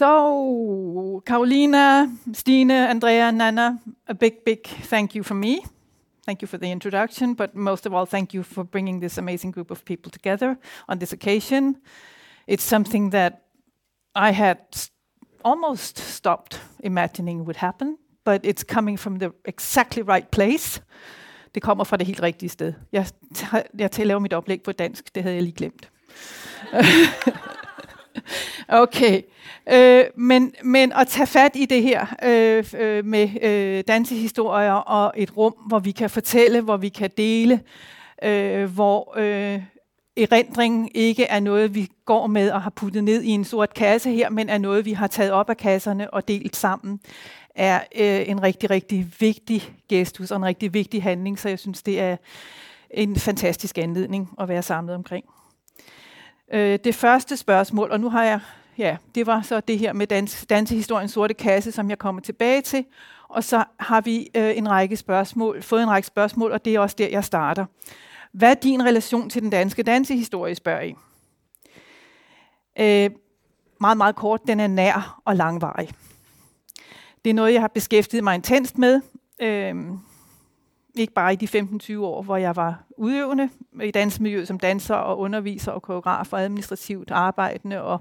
So, Carolina, Stine, Andrea, Nana, a big, big thank you from me. Thank you for the introduction, but most of all, thank you for bringing this amazing group of people together on this occasion. It's something that I had almost stopped imagining would happen, but it's coming from the exactly right place. Det kommer fra det helt rigtige sted. Jeg, jeg laver mit oplæg på dansk, det havde jeg lige glemt. okay, øh, men, men at tage fat i det her øh, øh, med øh, dansehistorier og et rum, hvor vi kan fortælle, hvor vi kan dele, øh, hvor øh, erindring ikke er noget, vi går med og har puttet ned i en sort kasse her, men er noget, vi har taget op af kasserne og delt sammen, er øh, en rigtig, rigtig vigtig gestus og en rigtig vigtig handling, så jeg synes, det er en fantastisk anledning at være samlet omkring. Øh, det første spørgsmål, og nu har jeg, ja, det var så det her med dans, dansehistoriens sorte kasse, som jeg kommer tilbage til, og så har vi øh, en række spørgsmål, fået en række spørgsmål, og det er også der, jeg starter. Hvad er din relation til den danske dansehistorie, spørger I? Øh, meget, meget kort, den er nær og langvarig. Det er noget, jeg har beskæftiget mig intenst med. Øh, ikke bare i de 15-20 år, hvor jeg var udøvende i dansemiljøet som danser og underviser og koreograf og administrativt arbejdende og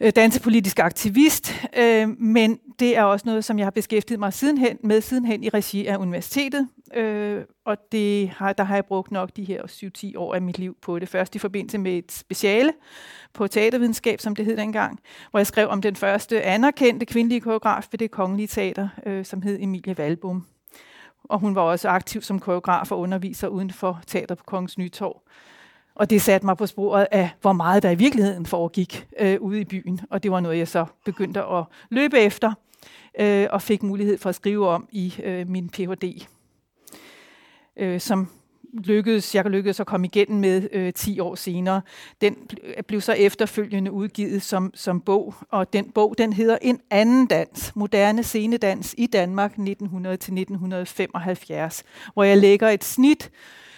øh, dansepolitisk aktivist, øh, men det er også noget, som jeg har beskæftiget mig sidenhen, med sidenhen i regi af universitetet, øh, og det har, der har jeg brugt nok de her 7-10 år af mit liv på det. Først i forbindelse med et speciale på teatervidenskab, som det hed dengang, hvor jeg skrev om den første anerkendte kvindelige koreograf ved det kongelige teater, øh, som hed Emilie Valbom og hun var også aktiv som koreograf og underviser uden for teater på Kongens Nytorv. Og det satte mig på sporet af, hvor meget der i virkeligheden foregik øh, ude i byen. Og det var noget, jeg så begyndte at løbe efter, øh, og fik mulighed for at skrive om i øh, min Ph.D., øh, som lykkedes, jeg lykkedes at komme igennem med øh, 10 år senere. Den blev så efterfølgende udgivet som, som bog, og den bog den hedder En anden dans, moderne scenedans i Danmark 1900-1975, hvor jeg lægger et snit,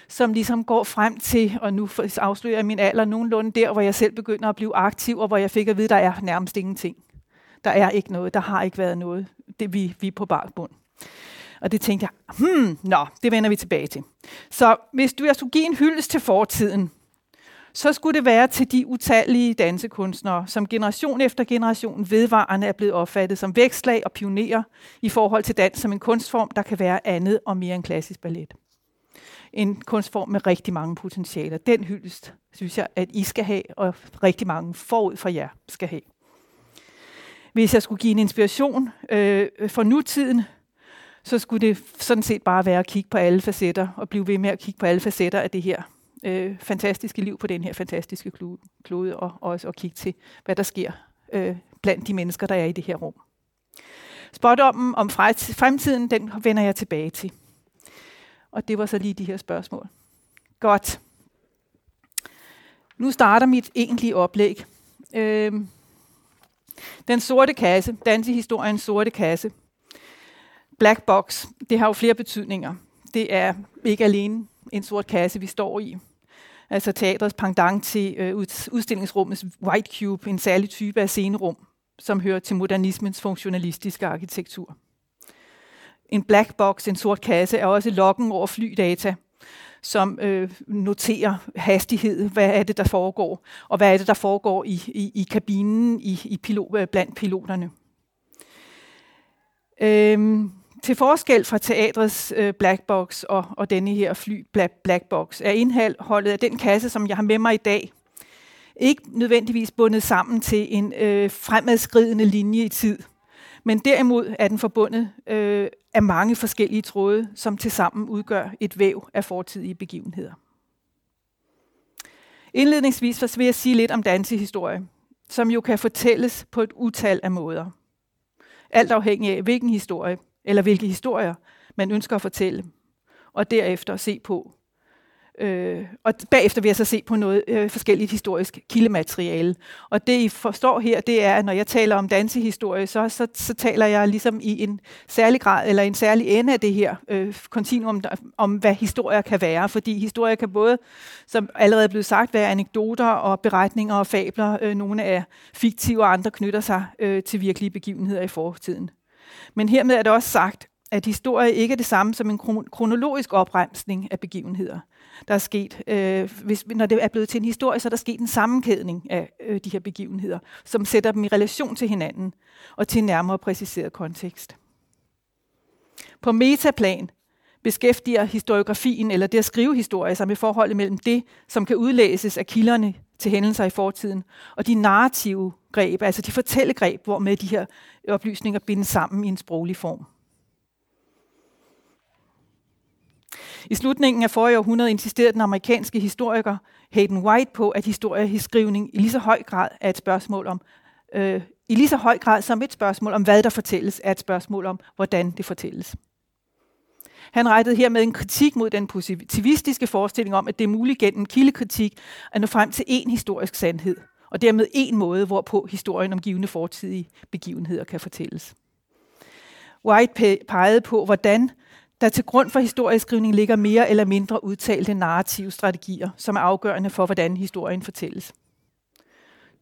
som ligesom går frem til, og nu afslører jeg min alder nogenlunde der, hvor jeg selv begynder at blive aktiv, og hvor jeg fik at vide, at der er nærmest ingenting. Der er ikke noget, der har ikke været noget. Det, vi, vi er på bakbund. Og det tænkte jeg, hmm, nå, det vender vi tilbage til. Så hvis du jeg skulle give en hyldest til fortiden, så skulle det være til de utallige dansekunstnere, som generation efter generation vedvarende er blevet opfattet som vækslag og pionerer i forhold til dans som en kunstform, der kan være andet og mere end klassisk ballet. En kunstform med rigtig mange potentialer. Den hyldest synes jeg, at I skal have, og rigtig mange forud for jer skal have. Hvis jeg skulle give en inspiration øh, for nutiden, så skulle det sådan set bare være at kigge på alle facetter, og blive ved med at kigge på alle facetter af det her øh, fantastiske liv på den her fantastiske klode, og også at kigge til, hvad der sker øh, blandt de mennesker, der er i det her rum. Spotdommen om fremtiden, den vender jeg tilbage til. Og det var så lige de her spørgsmål. Godt. Nu starter mit egentlige oplæg. Øh, den sorte kasse, dansehistoriens sorte kasse, Black box, det har jo flere betydninger. Det er ikke alene en sort kasse, vi står i. Altså teatrets pendant til øh, udstillingsrummets White Cube, en særlig type af scenerum, som hører til modernismens funktionalistiske arkitektur. En black box, en sort kasse, er også loggen over flydata, som øh, noterer hastighed, hvad er det, der foregår, og hvad er det, der foregår i, i, i kabinen i, i pilot, øh, blandt piloterne. Øhm, til forskel fra teatrets øh, black box og, og denne her fly black, black box, er indholdet af den kasse, som jeg har med mig i dag, ikke nødvendigvis bundet sammen til en øh, fremadskridende linje i tid, men derimod er den forbundet øh, af mange forskellige tråde, som tilsammen udgør et væv af fortidige begivenheder. Indledningsvis vil jeg sige lidt om dansehistorie, som jo kan fortælles på et utal af måder. Alt afhængig af, hvilken historie eller hvilke historier man ønsker at fortælle, og derefter se på, Øh, og bagefter vil jeg så se på noget øh, forskelligt historisk kildemateriale. Og det, I forstår her, det er, at når jeg taler om dansehistorie, så, så, så taler jeg ligesom i en særlig grad, eller en særlig ende af det her øh, kontinuum, om hvad historier kan være. Fordi historier kan både, som allerede er blevet sagt, være anekdoter og beretninger og fabler. Øh, nogle er fiktive, og andre knytter sig øh, til virkelige begivenheder i fortiden. Men hermed er det også sagt, at historie ikke er det samme som en kronologisk opremsning af begivenheder der er sket. Øh, hvis, når det er blevet til en historie, så er der sket en sammenkædning af øh, de her begivenheder, som sætter dem i relation til hinanden og til en nærmere præciseret kontekst. På metaplan beskæftiger historiografien, eller det at skrive historie, sig med forholdet mellem det, som kan udlæses af kilderne til hændelser i fortiden, og de narrative greb, altså de fortællegreb, hvor med de her oplysninger bindes sammen i en sproglig form. I slutningen af forrige århundrede insisterede den amerikanske historiker Hayden White på, at historieskrivning i lige så høj grad er et spørgsmål om, øh, i lige så høj grad som et spørgsmål om, hvad der fortælles, er et spørgsmål om, hvordan det fortælles. Han rettede her med en kritik mod den positivistiske forestilling om, at det er muligt gennem kildekritik at nå frem til én historisk sandhed, og dermed en måde, hvorpå historien om givende fortidige begivenheder kan fortælles. White pegede på, hvordan der til grund for historieskrivning ligger mere eller mindre udtalte narrative strategier, som er afgørende for, hvordan historien fortælles.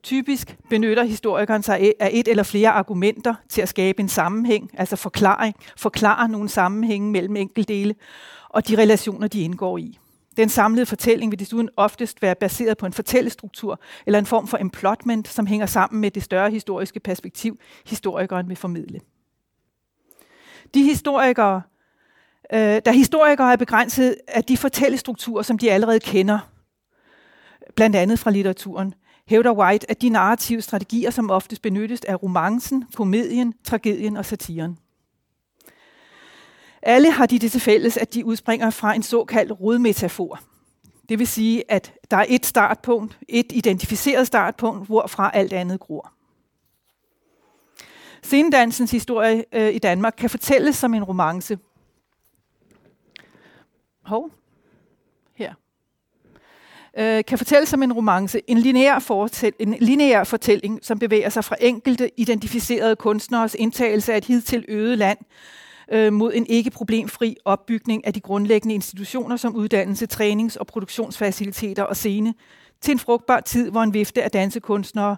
Typisk benytter historikeren sig af et eller flere argumenter til at skabe en sammenhæng, altså forklaring, forklare nogle sammenhænge mellem enkeltdele og de relationer, de indgår i. Den samlede fortælling vil desuden oftest være baseret på en fortællestruktur eller en form for emplotment, som hænger sammen med det større historiske perspektiv, historikeren vil formidle. De historikere, Øh, da historikere er begrænset af de fortællestrukturer, som de allerede kender, blandt andet fra litteraturen, hævder White, at de narrative strategier, som oftest benyttes, er romancen, komedien, tragedien og satiren. Alle har de det til fælles, at de udspringer fra en såkaldt rodmetafor. Det vil sige, at der er et startpunkt, et identificeret startpunkt, hvorfra alt andet gror. Scenedansens historie øh, i Danmark kan fortælles som en romance, hov, her, øh, kan fortælles som en romance, en lineær, fortæl, en lineær fortælling, som bevæger sig fra enkelte identificerede kunstneres indtagelse af et hidtil øget land, øh, mod en ikke problemfri opbygning af de grundlæggende institutioner som uddannelse, trænings- og produktionsfaciliteter og scene, til en frugtbar tid, hvor en vifte af dansekunstnere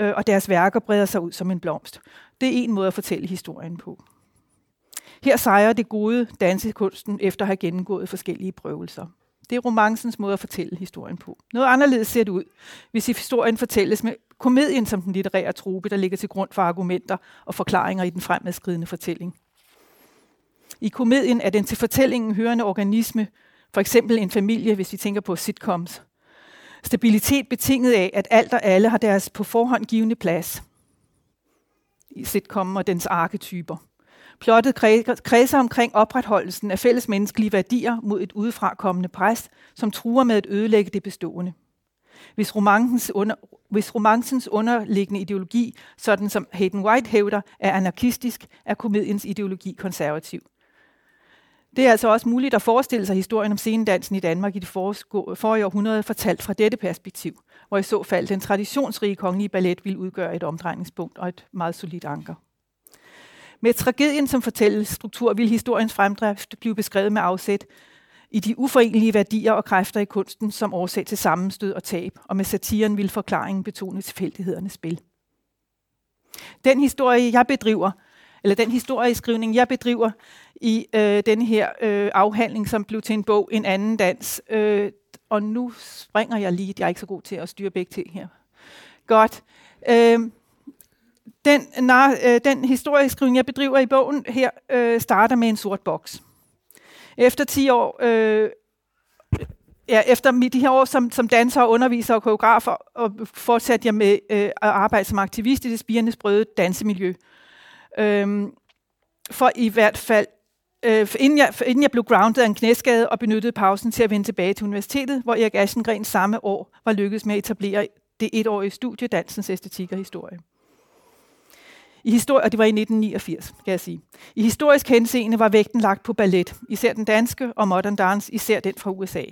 øh, og deres værker breder sig ud som en blomst. Det er en måde at fortælle historien på. Her sejrer det gode dansekunsten efter at have gennemgået forskellige prøvelser. Det er romancens måde at fortælle historien på. Noget anderledes ser det ud, hvis historien fortælles med komedien som den litterære trope, der ligger til grund for argumenter og forklaringer i den fremadskridende fortælling. I komedien er den til fortællingen hørende organisme, for eksempel en familie, hvis vi tænker på sitcoms. Stabilitet betinget af, at alt og alle har deres på forhånd givende plads i sitcom og dens arketyper. Plottet kredser omkring opretholdelsen af fælles menneskelige værdier mod et udefrakommende pres, som truer med at ødelægge det bestående. Hvis romancens, under, hvis romancens underliggende ideologi, sådan som Hayden White hævder, er anarkistisk, er komediens ideologi konservativ. Det er altså også muligt at forestille sig historien om scenedansen i Danmark i det forrige århundrede fortalt fra dette perspektiv, hvor i så fald den traditionsrige kongelige ballet vil udgøre et omdrejningspunkt og et meget solidt anker. Med tragedien som fortællestruktur vil historiens fremdrift blive beskrevet med afsæt i de uforenelige værdier og kræfter i kunsten som årsag til sammenstød og tab, og med satiren vil forklaringen betone tilfældighedernes spil. Den historie, jeg bedriver, eller den historieskrivning, jeg bedriver i øh, den her øh, afhandling, som blev til en bog, En anden dans. Øh, og nu springer jeg lige, jeg er ikke så god til at styre begge ting her. Godt. Øh, den, nar, øh, den historieskrivning, jeg bedriver i bogen her, øh, starter med en sort boks. Efter 10 år, øh, ja, efter de her år som, som danser, og underviser og koreografer, og fortsatte jeg med øh, at arbejde som aktivist i det spirende sprøde dansemiljø. Øh, for i hvert fald, øh, inden, jeg, inden jeg blev grounded af en knæskade og benyttede pausen til at vende tilbage til universitetet, hvor Erik Aschengren samme år var lykkedes med at etablere det etårige studie Dansens Æstetik og Historie. I historie, og det var i 1989, kan jeg sige. I historisk henseende var vægten lagt på ballet, især den danske, og modern dance, især den fra USA.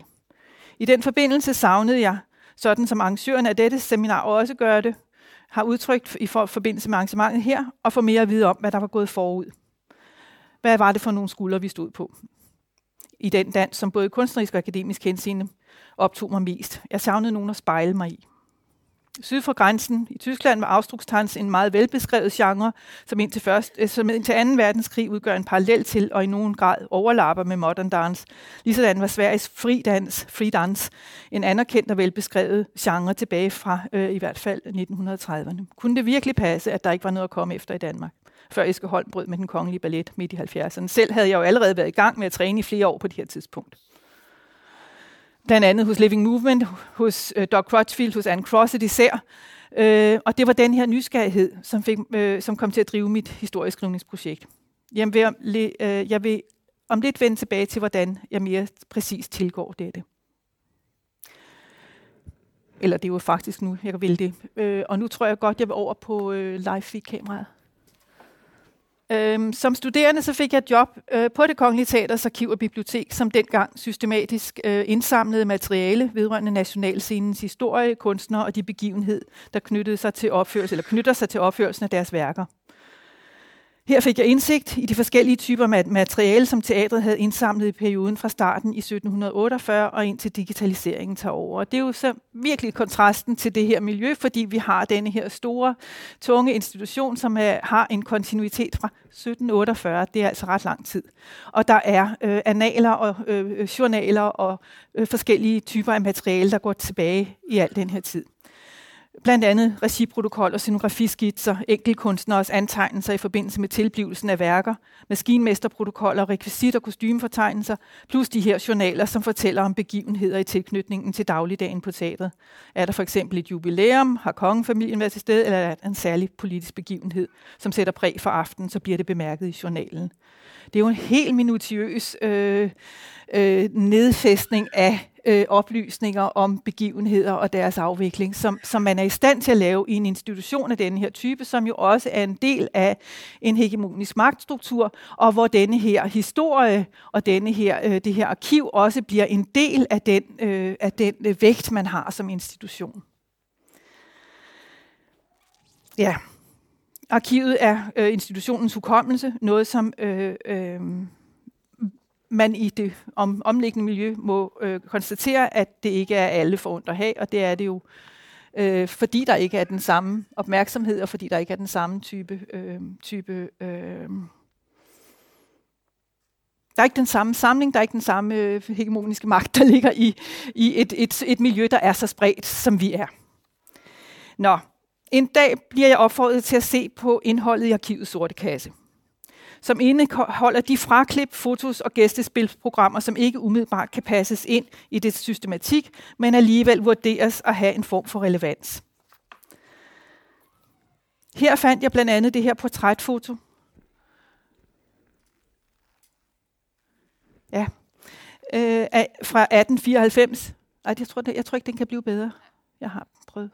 I den forbindelse savnede jeg, sådan som arrangøren af dette seminar også gør det, har udtrykt i forbindelse med arrangementet her, og få mere at vide om, hvad der var gået forud. Hvad var det for nogle skuldre, vi stod på? I den dans, som både kunstnerisk og akademisk henseende optog mig mest. Jeg savnede nogen at spejle mig i. Syd for grænsen i Tyskland var afstrukstans en meget velbeskrevet genre, som indtil, først, øh, som indtil 2. verdenskrig udgør en parallel til og i nogen grad overlapper med modern dance. Ligesådan var Sveriges fridans, fridans en anerkendt og velbeskrevet genre tilbage fra øh, i hvert fald 1930'erne. Kunne det virkelig passe, at der ikke var noget at komme efter i Danmark? Før Eske Holm brød med den kongelige ballet midt i 70'erne. Selv havde jeg jo allerede været i gang med at træne i flere år på det her tidspunkt blandt andet hos Living Movement, hos øh, Doc Crutchfield, hos Anne Crosset især. Øh, og det var den her nysgerrighed, som, fik, øh, som kom til at drive mit historieskrivningsprojekt. Jeg vil, øh, jeg vil om lidt vende tilbage til, hvordan jeg mere præcis tilgår dette. Eller det er jo faktisk nu, jeg vil det. Øh, og nu tror jeg godt, jeg vil over på øh, live feed kameraet Øhm, som studerende så fik jeg et job øh, på det Kongelige Teaters Arkiv og Bibliotek, som dengang systematisk øh, indsamlede materiale vedrørende nationalscenens historie, kunstnere og de begivenhed, der knyttede sig til opførelse, eller knytter sig til opførelsen af deres værker. Her fik jeg indsigt i de forskellige typer materiale, som teatret havde indsamlet i perioden fra starten i 1748 og indtil digitaliseringen tager over. Det er jo så virkelig kontrasten til det her miljø, fordi vi har denne her store, tunge institution, som er, har en kontinuitet fra 1748. Det er altså ret lang tid. Og der er øh, analer og øh, øh, journaler og øh, forskellige typer af materiale, der går tilbage i al den her tid blandt andet regiprotokoller, scenografiskitser, enkeltkunstneres antegnelser i forbindelse med tilblivelsen af værker, maskinmesterprotokoller, rekvisit og kostymefortegnelser, plus de her journaler, som fortæller om begivenheder i tilknytningen til dagligdagen på teatret. Er der for eksempel et jubilæum, har kongefamilien været til stede, eller er der en særlig politisk begivenhed, som sætter præg for aftenen, så bliver det bemærket i journalen. Det er jo en helt minutiøs øh, øh, nedfæstning af øh, oplysninger om begivenheder og deres afvikling, som, som man er i stand til at lave i en institution af denne her type, som jo også er en del af en hegemonisk magtstruktur, og hvor denne her historie og denne her, øh, det her arkiv også bliver en del af den, øh, af den øh, vægt, man har som institution. Ja, arkivet er øh, institutionens hukommelse, noget som øh, øh, man i det om, omliggende miljø må øh, konstatere, at det ikke er alle for at have, og det er det jo, øh, fordi der ikke er den samme opmærksomhed, og fordi der ikke er den samme type... Øh, type øh, der er ikke den samme samling, der er ikke den samme øh, hegemoniske magt, der ligger i, i et, et, et miljø, der er så spredt, som vi er. Nå, en dag bliver jeg opfordret til at se på indholdet i arkivets sorte kasse som indeholder de fraklip, fotos og gæstespilsprogrammer, som ikke umiddelbart kan passes ind i det systematik, men alligevel vurderes at have en form for relevans. Her fandt jeg blandt andet det her portrætfoto. Ja, øh, fra 1894. Ej, jeg tror, det, jeg tror ikke, den kan blive bedre. Jeg har prøvet.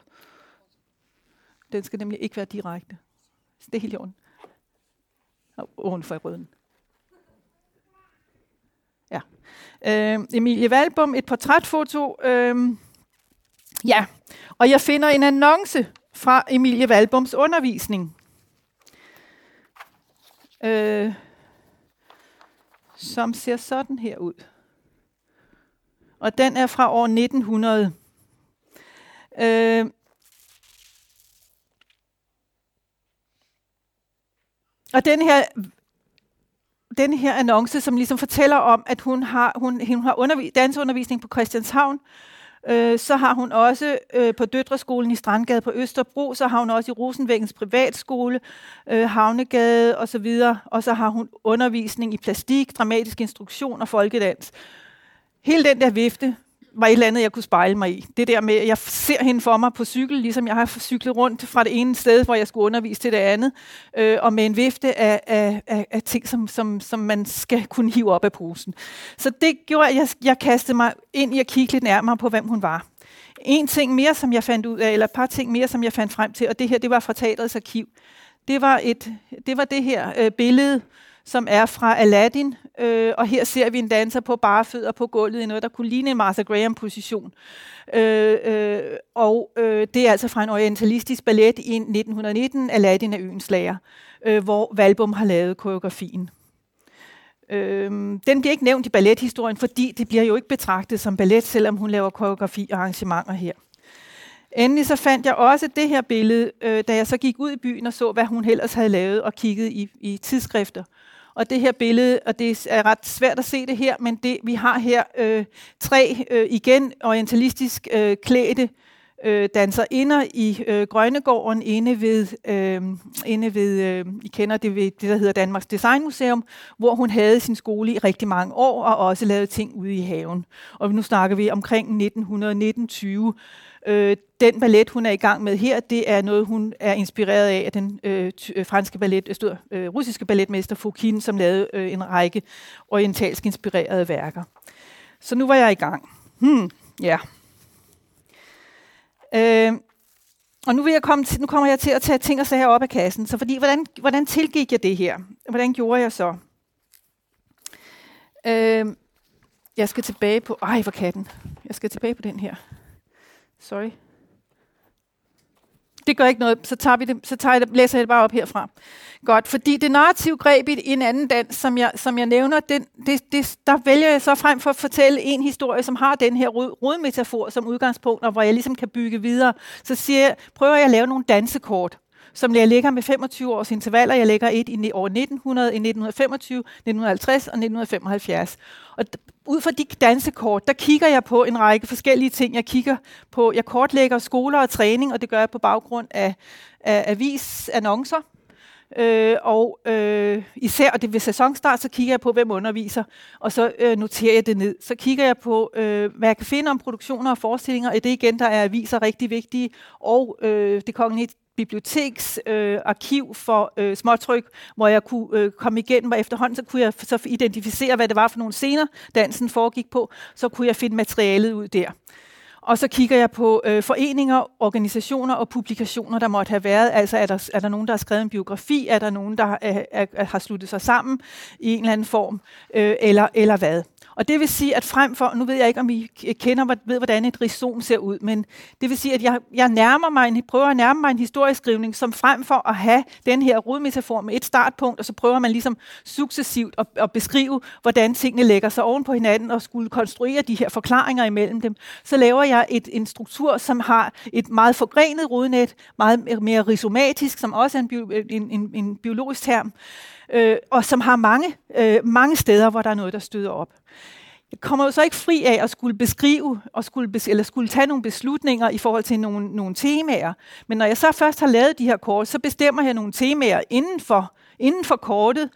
Den skal nemlig ikke være direkte. Det er helt i orden oven for røden. Ja. Øh, Emilie Valbom, et portrætfoto. Øh, ja, og jeg finder en annonce fra Emilie Valboms undervisning. Øh, som ser sådan her ud. Og den er fra år 1900. Øh, Og den her, den her annonce, som ligesom fortæller om, at hun har, hun, hun har undervis, dansundervisning på Christianshavn, øh, så har hun også øh, på Døtreskolen i Strandgade på Østerbro, så har hun også i Rosenvæggens privatskole, øh, Havnegade osv., og så har hun undervisning i plastik, dramatisk instruktion og folkedans. Hele den der vifte var et eller andet, jeg kunne spejle mig i. Det der med, at jeg ser hende for mig på cykel, ligesom jeg har cyklet rundt fra det ene sted, hvor jeg skulle undervise til det andet, øh, og med en vifte af, af, af, af ting, som, som, som man skal kunne hive op af posen. Så det gjorde, at jeg, jeg kastede mig ind i at kigge lidt nærmere på, hvem hun var. En ting mere, som jeg fandt ud af, eller et par ting mere, som jeg fandt frem til, og det her, det var fra teaterets Arkiv. Det var, et, det, var det her øh, billede, som er fra Aladdin, øh, og her ser vi en danser på bare fødder på gulvet i noget, der kunne ligne en Martha Graham-position. Øh, øh, og øh, det er altså fra en orientalistisk ballet i 1919, Aladdin af øens lager, øh, hvor Valbum har lavet koreografien. Øh, den bliver ikke nævnt i ballethistorien, fordi det bliver jo ikke betragtet som ballet, selvom hun laver koreografi og arrangementer her. Endelig så fandt jeg også det her billede, øh, da jeg så gik ud i byen og så, hvad hun ellers havde lavet og kigget i, i tidsskrifter. Og det her billede, og det er ret svært at se det her, men det, vi har her øh, tre øh, igen orientalistisk øh, klædte øh, danser inder i øh, Grønnegården inde ved, øh, inde ved øh, I kender det ved det, der hedder Danmarks Designmuseum, hvor hun havde sin skole i rigtig mange år og også lavede ting ude i haven. Og nu snakker vi omkring 1919-20. Øh, den ballet, hun er i gang med her, det er noget, hun er inspireret af, af den øh, øh franske ballet, øh, stod, øh, russiske balletmester Fokin, som lavede øh, en række orientalsk inspirerede værker. Så nu var jeg i gang. Hmm, ja. Øh, og nu, vil jeg komme til, nu kommer jeg til at tage ting og sager op af kassen. Så fordi, hvordan, hvordan tilgik jeg det her? Hvordan gjorde jeg så? Øh, jeg skal tilbage på... Ej, hvor katten. Jeg skal tilbage på den her. Sorry. Det gør ikke noget, så, tager vi det, så tager jeg det, læser jeg det bare op herfra. Godt, fordi det narrative greb i en anden dans, som jeg, som jeg nævner, den, det, det, der vælger jeg så frem for at fortælle en historie, som har den her rodmetafor som udgangspunkt, og hvor jeg ligesom kan bygge videre. Så siger jeg, prøver jeg at lave nogle dansekort som jeg lægger med 25 års intervaller. Jeg lægger et i år 1900, i 1925, 1950 og 1975. Og ud fra de dansekort, der kigger jeg på en række forskellige ting. Jeg kigger på, jeg kortlægger skoler og træning, og det gør jeg på baggrund af, af avisannoncer. Øh, og øh, især, og det ved sæsonstart, så kigger jeg på, hvem underviser, og så øh, noterer jeg det ned. Så kigger jeg på, øh, hvad jeg kan finde om produktioner og forestillinger, og det igen, der er aviser rigtig vigtige, og øh, det kongelige biblioteksarkiv øh, for øh, småtryk, hvor jeg kunne øh, komme igennem, og efterhånden så kunne jeg så identificere, hvad det var for nogle scener, dansen foregik på, så kunne jeg finde materialet ud der. Og så kigger jeg på øh, foreninger, organisationer og publikationer, der måtte have været. Altså er der, er der nogen, der har skrevet en biografi? Er der nogen, der er, er, er, har sluttet sig sammen i en eller anden form? Øh, eller, eller hvad? Og det vil sige, at frem for, nu ved jeg ikke, om I kender, ved, hvordan et rhizom ser ud, men det vil sige, at jeg, jeg nærmer mig en, prøver at nærme mig en historieskrivning, som frem for at have den her rodmetafor med et startpunkt, og så prøver man ligesom successivt at, at beskrive, hvordan tingene lægger sig oven på hinanden, og skulle konstruere de her forklaringer imellem dem, så laver jeg et, en struktur, som har et meget forgrenet rodnet, meget mere rhizomatisk, som også er en, bio, en, en, en biologisk term, øh, og som har mange, øh, mange steder, hvor der er noget, der støder op. Jeg kommer jo så ikke fri af at skulle beskrive, og skulle, bes- eller skulle tage nogle beslutninger i forhold til nogle, nogle temaer. Men når jeg så først har lavet de her kort, så bestemmer jeg nogle temaer inden for, inden for kortet,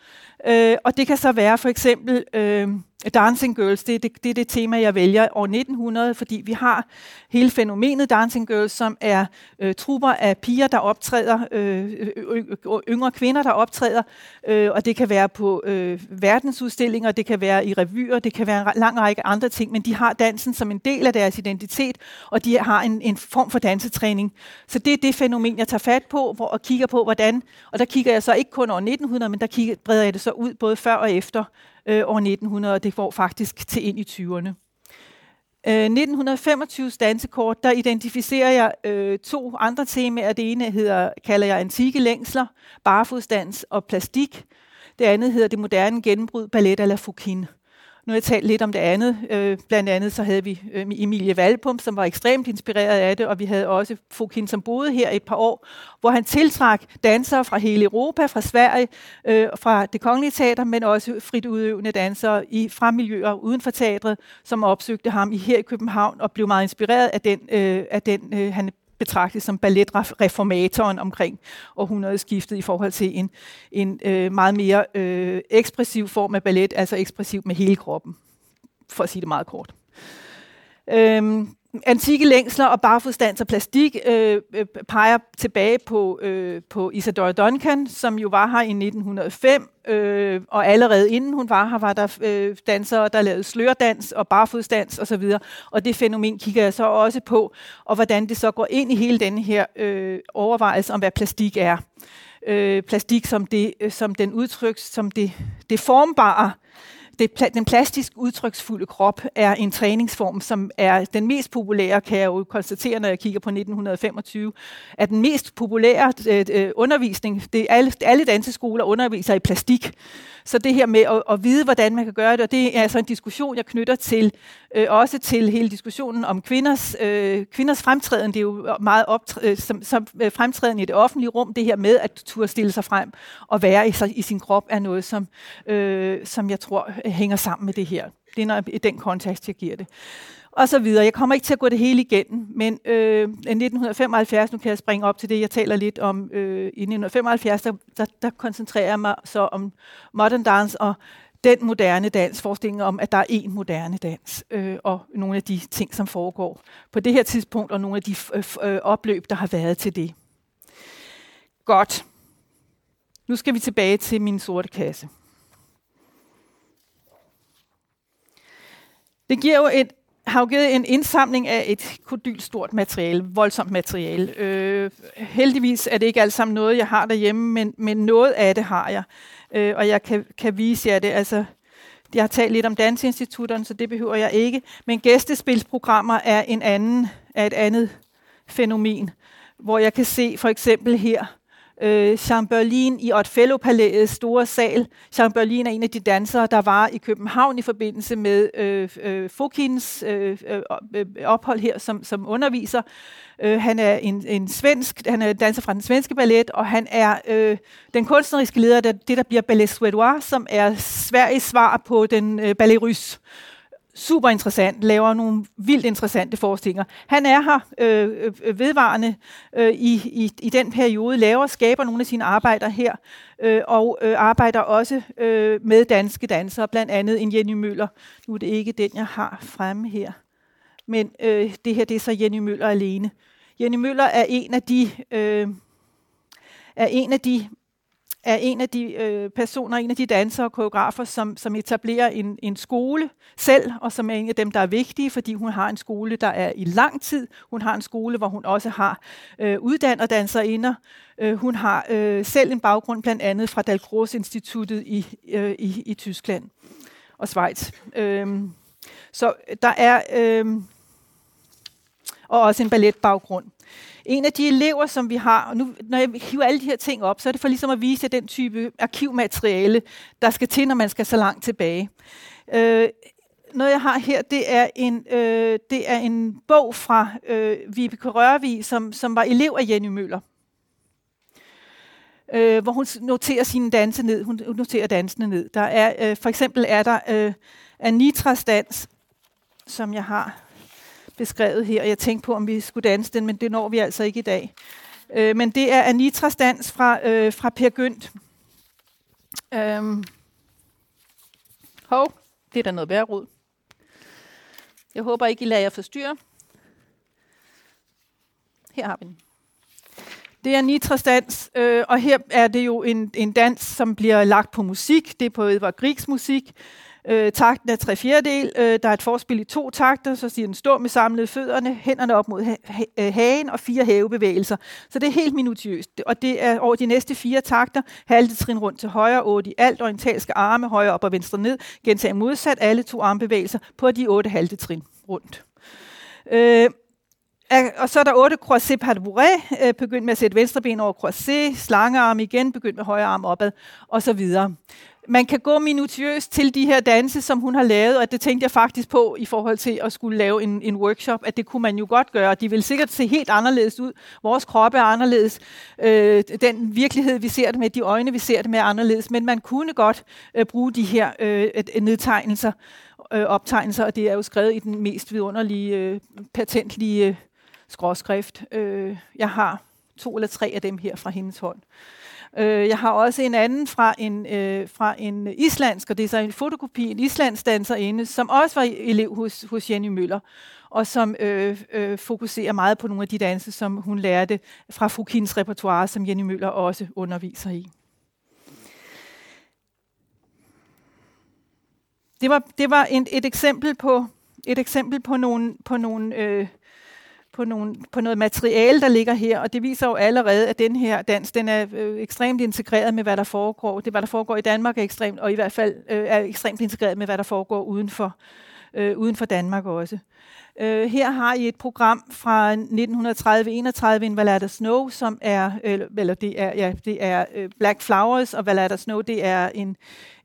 øh, og det kan så være for eksempel... Øh, Dancing Girls, det er det, det er det tema, jeg vælger. År 1900, fordi vi har hele fænomenet Dancing Girls, som er øh, trupper af piger, der optræder, øh, øh, øh yngre kvinder, der optræder, øh, og det kan være på øh, verdensudstillinger, det kan være i revyer, det kan være en lang række andre ting, men de har dansen som en del af deres identitet, og de har en, en form for dansetræning. Så det er det fænomen, jeg tager fat på, hvor, og kigger på, hvordan, og der kigger jeg så ikke kun år 1900, men der kigger, breder jeg det så ud både før og efter øh, år 1900, og det går faktisk til ind i 20'erne. Øh, 1925 dansekort, der identificerer jeg øh, to andre temaer. Det ene hedder, kalder jeg antikke længsler, barefodsdans og plastik. Det andet hedder det moderne gennembrud, ballet à la Fouquin. Nu har jeg talt lidt om det andet. Øh, blandt andet så havde vi øh, Emilie Valpum, som var ekstremt inspireret af det, og vi havde også Fokin, som boede her et par år, hvor han tiltrak dansere fra hele Europa, fra Sverige, øh, fra det kongelige teater, men også frit udøvende dansere i, fra miljøer uden for teatret, som opsøgte ham i, her i København og blev meget inspireret af den, øh, af den øh, han betragtet som balletreformatoren omkring århundredeskiftet i forhold til en, en øh, meget mere øh, ekspressiv form af ballet, altså ekspressiv med hele kroppen, for at sige det meget kort. Øhm, antikke længsler og barfodstans og plastik øh, øh, peger tilbage på, øh, på Isadora Duncan, som jo var her i 1905, øh, og allerede inden hun var her, var der øh, dansere, der lavede slørdans og barefodsdans osv., og det fænomen kigger jeg så også på, og hvordan det så går ind i hele den her øh, overvejelse om, hvad plastik er. øh, plastik som, det, øh, som den udtryks, som det, det formbare det, den plastisk udtryksfulde krop er en træningsform, som er den mest populære, kan jeg jo konstatere, når jeg kigger på 1925, at den mest populære øh, øh undervisning. Det alle, alle danseskoler underviser i plastik. Så det her med at, at vide, hvordan man kan gøre det, og det er altså en diskussion, jeg knytter til, øh, også til hele diskussionen om kvinders, øh, kvinders fremtræden. Det er jo meget optræ- øh, som, som øh, fremtræden i det offentlige rum, det her med at turde stille sig frem og være i, sig, i sin krop, er noget, som, øh, som jeg tror øh, hænger sammen med det her. Det er når, i den kontekst, jeg giver det og så videre. Jeg kommer ikke til at gå det hele igennem, men øh, 1975, nu kan jeg springe op til det, jeg taler lidt om. Øh, I 1975, der, der, der koncentrerer jeg mig så om modern dance og den moderne dans, forestillingen om, at der er én moderne dans, øh, og nogle af de ting, som foregår på det her tidspunkt, og nogle af de øh, øh opløb, der har været til det. Godt. Nu skal vi tilbage til min sorte kasse. Det giver jo et har jo givet en indsamling af et kodyl stort materiale, voldsomt materiale. Øh, heldigvis er det ikke alt sammen noget, jeg har derhjemme, men, men noget af det har jeg. Øh, og jeg kan, kan vise jer det. Altså, jeg har talt lidt om dansinstitutterne, så det behøver jeg ikke. Men gæstespilsprogrammer er, en anden, er et andet fænomen, hvor jeg kan se for eksempel her, øh, Chamberlain i Otfello-palæets store sal. Chamberlain er en af de dansere, der var i København i forbindelse med øh, øh, Fokins øh, øh, øh, ophold her som, som underviser. Øh, han er en, en svensk, han er danser fra den svenske ballet, og han er øh, den kunstneriske leder af det, der bliver Ballet Suédois, som er Sveriges svar på den øh, Ballet Russe super interessant, laver nogle vildt interessante forestillinger. Han er her øh, øh, vedvarende øh, i, i, i den periode, laver skaber nogle af sine arbejder her, øh, og øh, arbejder også øh, med danske dansere, blandt andet en Jenny Møller. Nu er det ikke den, jeg har fremme her, men øh, det her det er så Jenny Møller alene. Jenny Møller er en af de... Øh, er en af de er en af de øh, personer, en af de dansere og koreografer, som, som etablerer en, en skole selv, og som er en af dem, der er vigtige, fordi hun har en skole, der er i lang tid. Hun har en skole, hvor hun også har øh, uddannet danserinder. Øh, hun har øh, selv en baggrund blandt andet fra Dalgros Instituttet i, øh, i, i Tyskland og Schweiz. Øh, så der er... Øh, og også en balletbaggrund. En af de elever, som vi har, og nu, når jeg hiver alle de her ting op, så er det for ligesom at vise jer den type arkivmateriale, der skal til, når man skal så langt tilbage. Øh, noget, jeg har her, det er en, øh, det er en bog fra øh, Vibeke Rørvig, som, som var elev af Jenny Møller. Øh, hvor hun noterer sine danse ned. Hun noterer dansene ned. Der er, øh, for eksempel er der øh, Anitras dans, som jeg har beskrevet her. Jeg tænkte på, om vi skulle danse den, men det når vi altså ikke i dag. Øh, men det er Anitras dans fra, øh, fra Per Gynt. Øhm. Hov, det er da noget værre rod. Jeg håber ikke, I lader jer forstyrre. Her har vi den. Det er Nitras dans, øh, og her er det jo en, en dans, som bliver lagt på musik. Det er på Edvard Griegs musik. Øh, takten er tre fjerdedel. Øh, der er et forspil i to takter, så siger den stå med samlede fødderne, hænderne op mod ha- ha- øh, hagen og fire hævebevægelser. Så det er helt minutiøst. Og det er over de næste fire takter, halvte trin rundt til højre, otte i alt, orientalske arme, højre op og venstre ned. Gentag modsat alle to armbevægelser på de otte halvte trin rundt. Øh, og så er der otte croisé par de bourré, øh, begyndt med at sætte venstre ben over croisé, slangearm igen, begyndt med højre arm opad, og så videre man kan gå minutiøst til de her danse, som hun har lavet, og det tænkte jeg faktisk på i forhold til at skulle lave en, en workshop, at det kunne man jo godt gøre. De vil sikkert se helt anderledes ud. Vores kroppe er anderledes. Øh, den virkelighed, vi ser det med, de øjne, vi ser det med, er anderledes. Men man kunne godt øh, bruge de her øh, nedtegnelser, øh, optegnelser, og det er jo skrevet i den mest vidunderlige, øh, patentlige øh, skråskrift. Øh, jeg har to eller tre af dem her fra hendes hånd. Øh, Øh, jeg har også en anden fra en, øh, fra en islandsk, og det er så en fotokopi, en islandsk danserinde, som også var elev hos, hos Jenny Møller, og som øh, øh, fokuserer meget på nogle af de danse, som hun lærte fra Fukins repertoire, som Jenny Møller også underviser i. Det var, det var en, et eksempel på et eksempel på nogle, på nogle øh, på, nogle, på noget materiale, der ligger her, og det viser jo allerede, at den her dans, den er øh, ekstremt integreret med, hvad der foregår. Det, hvad der foregår i Danmark, er ekstremt, og i hvert fald øh, er ekstremt integreret med, hvad der foregår uden for, øh, uden for Danmark også. Øh, her har I et program fra 1930-31, en Valada Snow, som er, øh, eller det er, ja, det er øh, Black Flowers, og Valada Snow, det er en,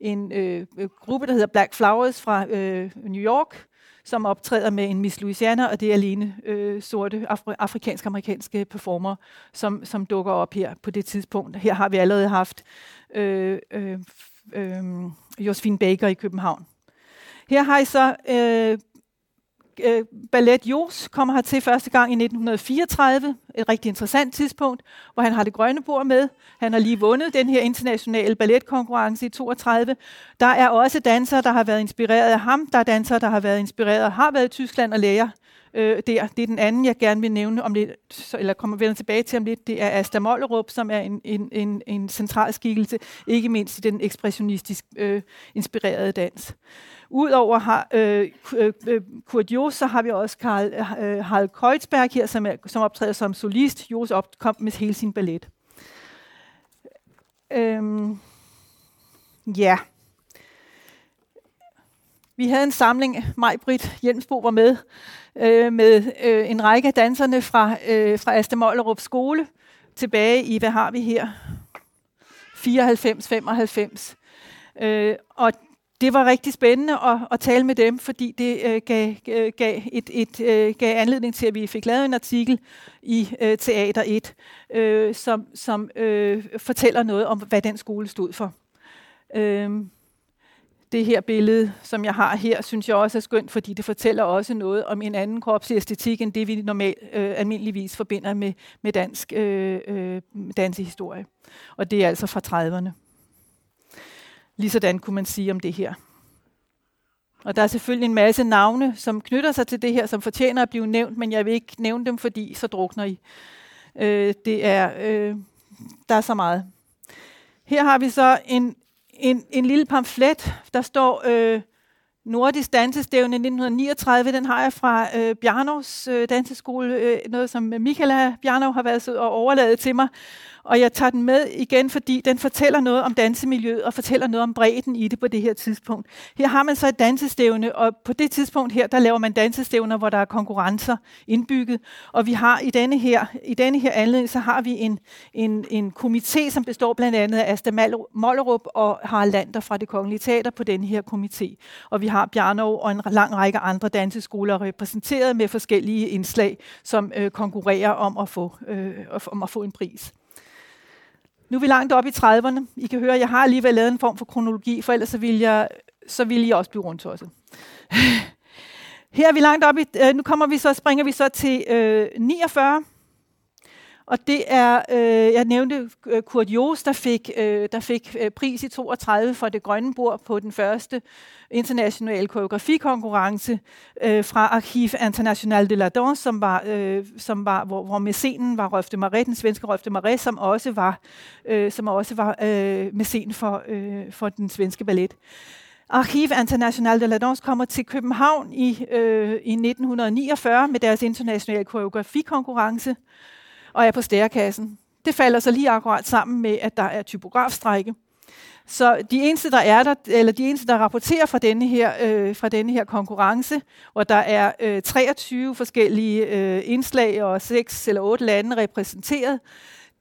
en øh, øh, gruppe, der hedder Black Flowers fra øh, New York, som optræder med en Miss Louisiana, og det er alene øh, sorte afri- afrikansk-amerikanske performer, som, som dukker op her på det tidspunkt. Her har vi allerede haft øh, øh, øh, Josephine Baker i København. Her har I så øh, øh, Ballet Jos kommer hertil første gang i 1934, et rigtig interessant tidspunkt, hvor han har det grønne bord med. Han har lige vundet den her internationale balletkonkurrence i 32. Der er også dansere, der har været inspireret af ham. Der er dansere, der har været inspireret og har været i Tyskland og lærer øh, der. Det er den anden, jeg gerne vil nævne om lidt, eller kommer vender tilbage til om lidt. Det er Asta Mollerup, som er en, en, en, en central skikkelse, ikke mindst i den ekspressionistisk øh, inspirerede dans. Udover har, øh, øh, øh Kurt Jos, så har vi også Karl, øh, Harald Kreuzberg her, som, er, som optræder som solist. Jos opkom med hele sin ballet. Øhm, ja. Vi havde en samling, Majbrit Jensbo var med, øh, med øh, en række af danserne fra, øh, fra Asta Mollerup skole, tilbage i, hvad har vi her? 94-95. Øh, og det var rigtig spændende at, at tale med dem, fordi det øh, gav, øh, gav, et, et, øh, gav anledning til, at vi fik lavet en artikel i øh, Teater 1, øh, som, som øh, fortæller noget om, hvad den skole stod for. Øh, det her billede, som jeg har her, synes jeg også er skønt, fordi det fortæller også noget om en anden kropsæstetik, end det vi normalt øh, almindeligvis forbinder med, med dansk øh, øh, dansehistorie. Og det er altså fra 30'erne. Ligesådan kunne man sige om det her. Og der er selvfølgelig en masse navne, som knytter sig til det her, som fortjener at blive nævnt, men jeg vil ikke nævne dem, fordi så drukner I. Øh, det er, øh, der er så meget. Her har vi så en, en, en lille pamflet, der står øh, Nordisk Dansestævne 1939. Den har jeg fra øh, Bjarnovs øh, danseskole, øh, noget som Michaela Bjarnov har været så og overladet til mig. Og jeg tager den med igen, fordi den fortæller noget om dansemiljøet og fortæller noget om bredden i det på det her tidspunkt. Her har man så et dansestævne, og på det tidspunkt her, der laver man dansestævner, hvor der er konkurrencer indbygget. Og vi har i denne her, i denne her anledning, så har vi en, en, en komité, som består blandt andet af Asta Mollerup og Harald Lander fra det Kongelige Teater på denne her komité. Og vi har Bjarnov og en lang række andre danseskoler repræsenteret med forskellige indslag, som øh, konkurrerer om at, få, øh, om at få en pris. Nu er vi langt op i 30'erne. I kan høre, at jeg har alligevel lavet en form for kronologi, for ellers så vil jeg, så vil jeg også blive rundt også. Her er vi langt op i, øh, nu kommer vi så, springer vi så til øh, 49. Og det er, øh, jeg nævnte øh, Kurt Jos, der fik, øh, der fik øh, pris i 32 for det grønne bord på den første internationale koreografikonkurrence øh, fra Archiv International de la Danse, som var, øh, som var hvor, hvor mæcenen var Røfte Marais, den svenske Røfte Marais, som også var, øh, som også var øh, mæcen for, øh, for den svenske ballet. Archiv International de la Danse kommer til København i, øh, i 1949 med deres internationale koreografikonkurrence, og er på stærkassen. Det falder så lige akkurat sammen med, at der er typografstrække. Så de eneste, der er der, eller de eneste, der rapporterer fra denne her, øh, fra denne her konkurrence, hvor der er øh, 23 forskellige øh, indslag og 6 eller 8 lande repræsenteret,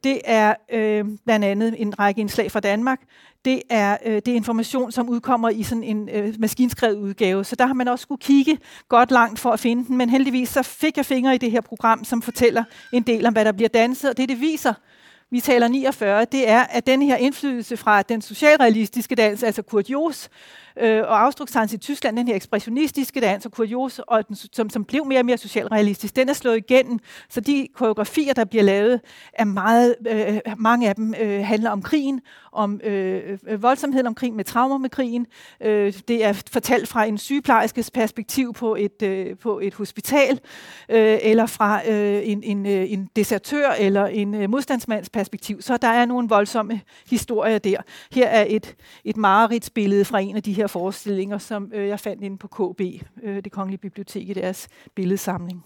det er øh, blandt andet en række indslag fra Danmark. Det er, øh, det er information, som udkommer i sådan en øh, maskinskrevet udgave. Så der har man også skulle kigge godt langt for at finde den. Men heldigvis så fik jeg fingre i det her program, som fortæller en del om, hvad der bliver danset. Og det, det viser, vi taler 49, det er, at den her indflydelse fra den socialrealistiske dans, altså Kurt Jos, øh, og Ausdruckstanz i Tyskland, den her ekspressionistiske dans og kurios, og den, som, som blev mere og mere socialrealistisk, den er slået igennem, så de koreografier, der bliver lavet, er meget, øh, mange af dem øh, handler om krigen, om øh, øh, voldsomheden omkring med traumer med krigen. Øh, det er fortalt fra en sygeplejerskes perspektiv på et, øh, på et hospital, øh, eller fra øh, en, en, øh, en desertør eller en øh, modstandsmands perspektiv. Så der er nogle voldsomme historier der. Her er et, et mareridsbillede fra en af de her her forestillinger, som øh, jeg fandt inde på KB, øh, det kongelige bibliotek i deres billedsamling.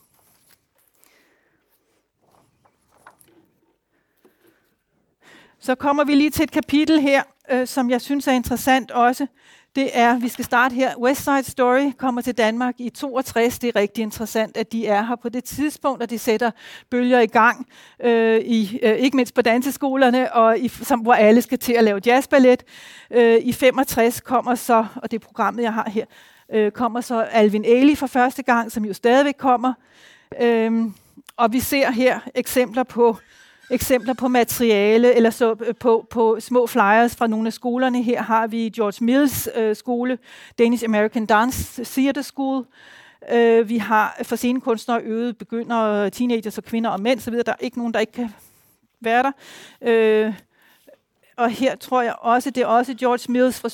Så kommer vi lige til et kapitel her, øh, som jeg synes er interessant også. Det er, vi skal starte her. West Side Story kommer til Danmark i 62. Det er rigtig interessant, at de er her på det tidspunkt, og de sætter bølger i gang, øh, i, øh, ikke mindst på danseskolerne, og i, som, hvor alle skal til at lave jazzballet. Øh, I 65 kommer så, og det er programmet, jeg har her, øh, kommer så Alvin Ailey for første gang, som jo stadigvæk kommer. Øh, og vi ser her eksempler på eksempler på materiale eller så øh, på, på små flyers fra nogle af skolerne. Her har vi George Mills øh, skole, Danish American Dance Theater School. Øh, vi har for scenekunstnere øvet begynder teenagers og kvinder og mænd, så videre. Der er ikke nogen, der ikke kan være der. Øh, og her tror jeg også, det er også George Mills fra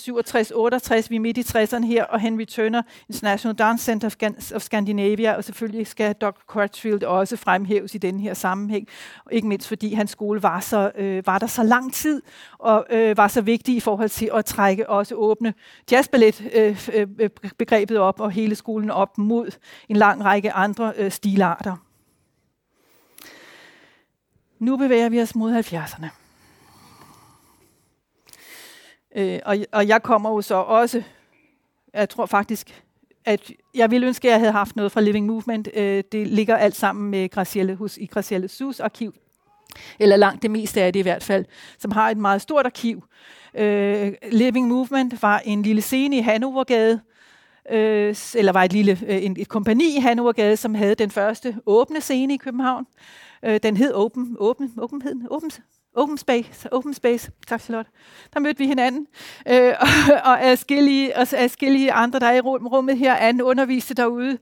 67-68, vi er midt i 60'erne her, og Henry Turner, International Dance Center of, of Scandinavia, og selvfølgelig skal Dr. Crutchfield også fremhæves i den her sammenhæng, ikke mindst fordi hans skole var, så, øh, var der så lang tid, og øh, var så vigtig i forhold til at trække også åbne jazzballet-begrebet øh, øh, øh, op, og hele skolen op mod en lang række andre øh, stilarter. Nu bevæger vi os mod 70'erne. Øh, og, og jeg kommer jo så også, jeg tror faktisk, at jeg ville ønske, at jeg havde haft noget fra Living Movement. Øh, det ligger alt sammen med Gracielle, hos, i Gracielle Sus arkiv, eller langt det meste af det i hvert fald, som har et meget stort arkiv. Øh, Living Movement var en lille scene i Hannovergade, øh, eller var et lille øh, en, et kompani i Hannovergade, som havde den første åbne scene i København. Øh, den hed Open, Open, åbenheden, Open, Open Space, Open Space, tak Charlotte. Der mødte vi hinanden, øh, og, og adskillige, og adskillige andre, der er i rummet her, anden underviste derude.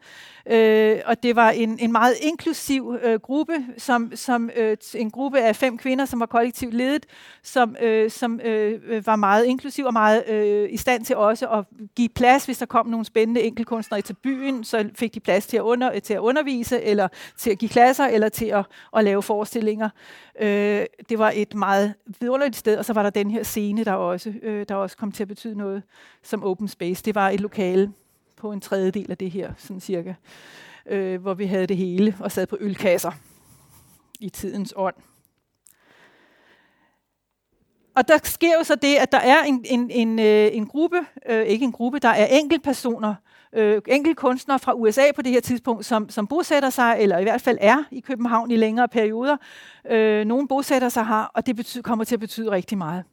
Øh, og det var en, en meget inklusiv øh, gruppe, som, som øh, en gruppe af fem kvinder, som var kollektivt ledet, som, øh, som øh, øh, var meget inklusiv og meget øh, i stand til også at give plads, hvis der kom nogle spændende enkeltkunstnere til byen, så fik de plads til at, under, til at undervise, eller til at give klasser, eller til at, at lave forestillinger. Øh, det var et meget vidunderligt sted, og så var der den her scene, der også, øh, der også kom til at betyde noget som open space. Det var et lokale på en tredjedel af det her, sådan cirka, øh, hvor vi havde det hele og sad på ølkasser i tidens ånd. Og der sker jo så det, at der er en, en, en, øh, en gruppe, øh, ikke en gruppe, der er enkeltpersoner, øh, enkeltkunstnere fra USA på det her tidspunkt, som, som bosætter sig, eller i hvert fald er i København i længere perioder. Øh, nogle bosætter sig her, og det betyder, kommer til at betyde rigtig meget.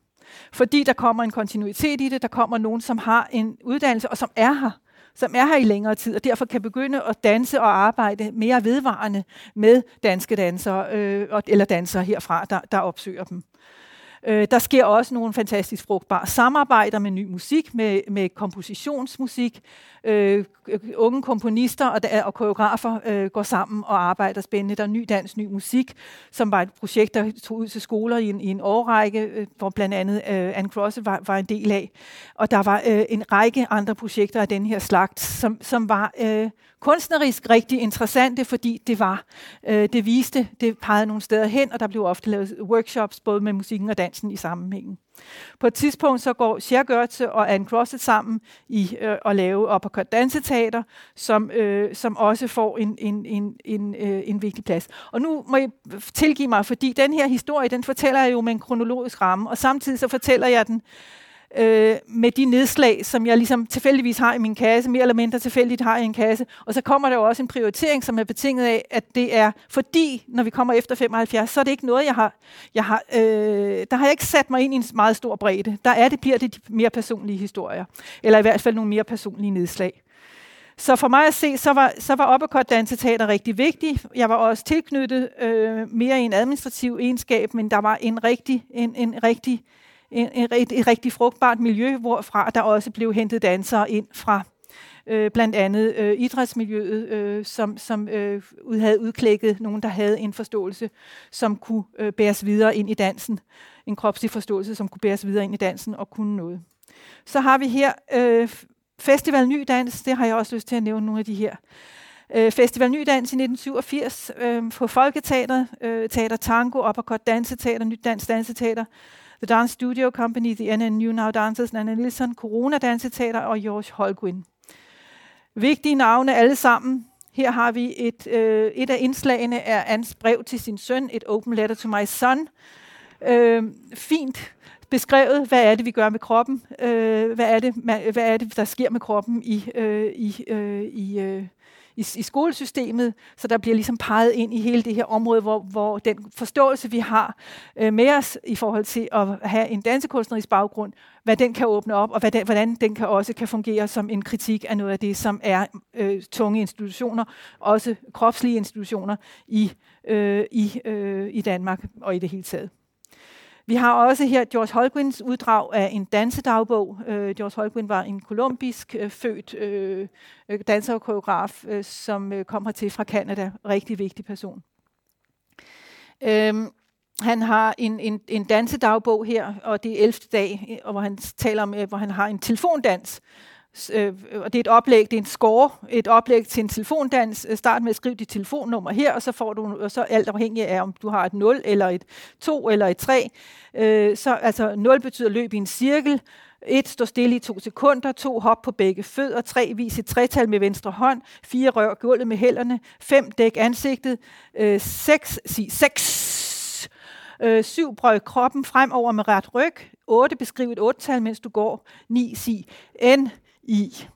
Fordi der kommer en kontinuitet i det, der kommer nogen, som har en uddannelse, og som er her som er her i længere tid, og derfor kan begynde at danse og arbejde mere vedvarende med danske dansere, øh, eller dansere herfra, der, der opsøger dem. Øh, der sker også nogle fantastisk frugtbare samarbejder med ny musik, med, med kompositionsmusik. Øh, unge komponister og, og koreografer øh, går sammen og arbejder spændende. Der er ny dans, ny musik, som var et projekt, der tog ud til skoler i en, i en årrække, øh, hvor blandt andet øh, Anne Cross var, var en del af. Og der var øh, en række andre projekter af den her slagt, som, som var øh, kunstnerisk rigtig interessante, fordi det var, øh, det viste, det pegede nogle steder hen, og der blev ofte lavet workshops, både med musikken og dansen i sammenhængen. På et tidspunkt så går Cher Görtze og Anne Crosset sammen i øh, at lave uppercut danseteater, som, øh, som også får en, en, en, en, øh, en vigtig plads. Og nu må I tilgive mig, fordi den her historie, den fortæller jeg jo med en kronologisk ramme, og samtidig så fortæller jeg den øh, med de nedslag, som jeg ligesom tilfældigvis har i min kasse, mere eller mindre tilfældigt har i en kasse. Og så kommer der jo også en prioritering, som er betinget af, at det er fordi, når vi kommer efter 75, så er det ikke noget, jeg har, jeg har øh, der har jeg ikke sat mig ind i en meget stor bredde. Der er det, bliver det de mere personlige historier. Eller i hvert fald nogle mere personlige nedslag. Så for mig at se, så var, så var Uppercut Danseteater rigtig vigtig. Jeg var også tilknyttet øh, mere i en administrativ egenskab, men der var en rigtig, en, en rigtig en, en, et, et rigtig frugtbart miljø, hvorfra der også blev hentet dansere ind fra øh, blandt andet øh, idrætsmiljøet, øh, som, som øh, havde udklækket nogen, der havde en forståelse, som kunne øh, bæres videre ind i dansen. En kropslig forståelse, som kunne bæres videre ind i dansen og kunne noget. Så har vi her øh, Festival Ny Dans, det har jeg også lyst til at nævne nogle af de her. Øh, Festival Ny Dans i 1987 øh, på Folketeateret, øh, Teater Tango, Uppercut Danseteater, Nyt Dans Danseteater, The Dance Studio Company, The NN New Now Dancers, Nana Nilsson, Corona Danseteater og George Holguin. Vigtige navne alle sammen. Her har vi et, øh, et af indslagene er Ans brev til sin søn, et open letter to my son. øh, fint beskrevet, hvad er det, vi gør med kroppen, øh, hvad, er det, hvad er det, der sker med kroppen i, øh, i, øh, i, øh, i, i skolesystemet, så der bliver ligesom peget ind i hele det her område, hvor, hvor den forståelse, vi har øh, med os i forhold til at have en dansekunstnerisk baggrund, hvad den kan åbne op, og hvad den, hvordan den kan også kan fungere som en kritik af noget af det, som er øh, tunge institutioner, også kropslige institutioner i, øh, i, øh, i Danmark og i det hele taget. Vi har også her George Holguins uddrag af en dansedagbog. Øh, George Holguin var en kolumbisk øh, født øh, øh, danser og koreograf, øh, som øh, kom hertil fra Canada. Rigtig vigtig person. Øhm, han har en, en, en dansedagbog her, og det er 11. dag, øh, hvor han taler om, øh, hvor han har en telefondans, Øh, øh, og det er et oplæg, det er en score, et oplæg til en telefondans. Øh, start med at skrive dit telefonnummer her, og så får du, og så alt afhængig af, om du har et 0 eller et 2 eller et 3. Øh, så altså 0 betyder løb i en cirkel, 1. Stå stille i 2 sekunder. 2. Hop på begge fødder. 3. Vis et tretal med venstre hånd. 4. Rør gulvet med hælderne. 5. Dæk ansigtet. Øh, 6. Sig 6. 7. Brøg kroppen fremover med ret ryg. 8. Beskriv et 8-tal, mens du går. 9. Sig N i.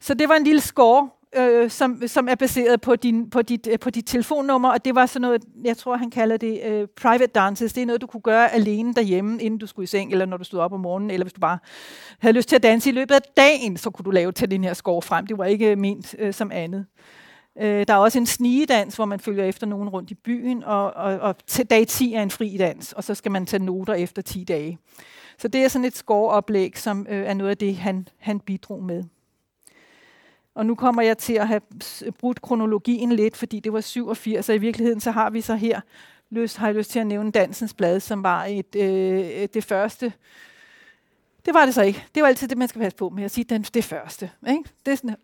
Så det var en lille score, øh, som, som er baseret på, din, på, dit, øh, på dit telefonnummer, og det var sådan noget, jeg tror han kalder det øh, private dances. Det er noget, du kunne gøre alene derhjemme, inden du skulle i seng, eller når du stod op om morgenen, eller hvis du bare havde lyst til at danse i løbet af dagen, så kunne du lave til den her score frem. Det var ikke øh, ment øh, som andet. Øh, der er også en snigedans, hvor man følger efter nogen rundt i byen, og, og, og til dag 10 er en fri dans, og så skal man tage noter efter 10 dage. Så det er sådan et scoreoplæg, som øh, er noget af det, han, han bidrog med. Og nu kommer jeg til at have brudt kronologien lidt, fordi det var 87, og i virkeligheden så har vi så her, lyst, har jeg lyst til at nævne Dansens Blad, som var et, øh, det første. Det var det så ikke. Det var altid det, man skal passe på med at sige, den, det første. Ikke? Det er sådan,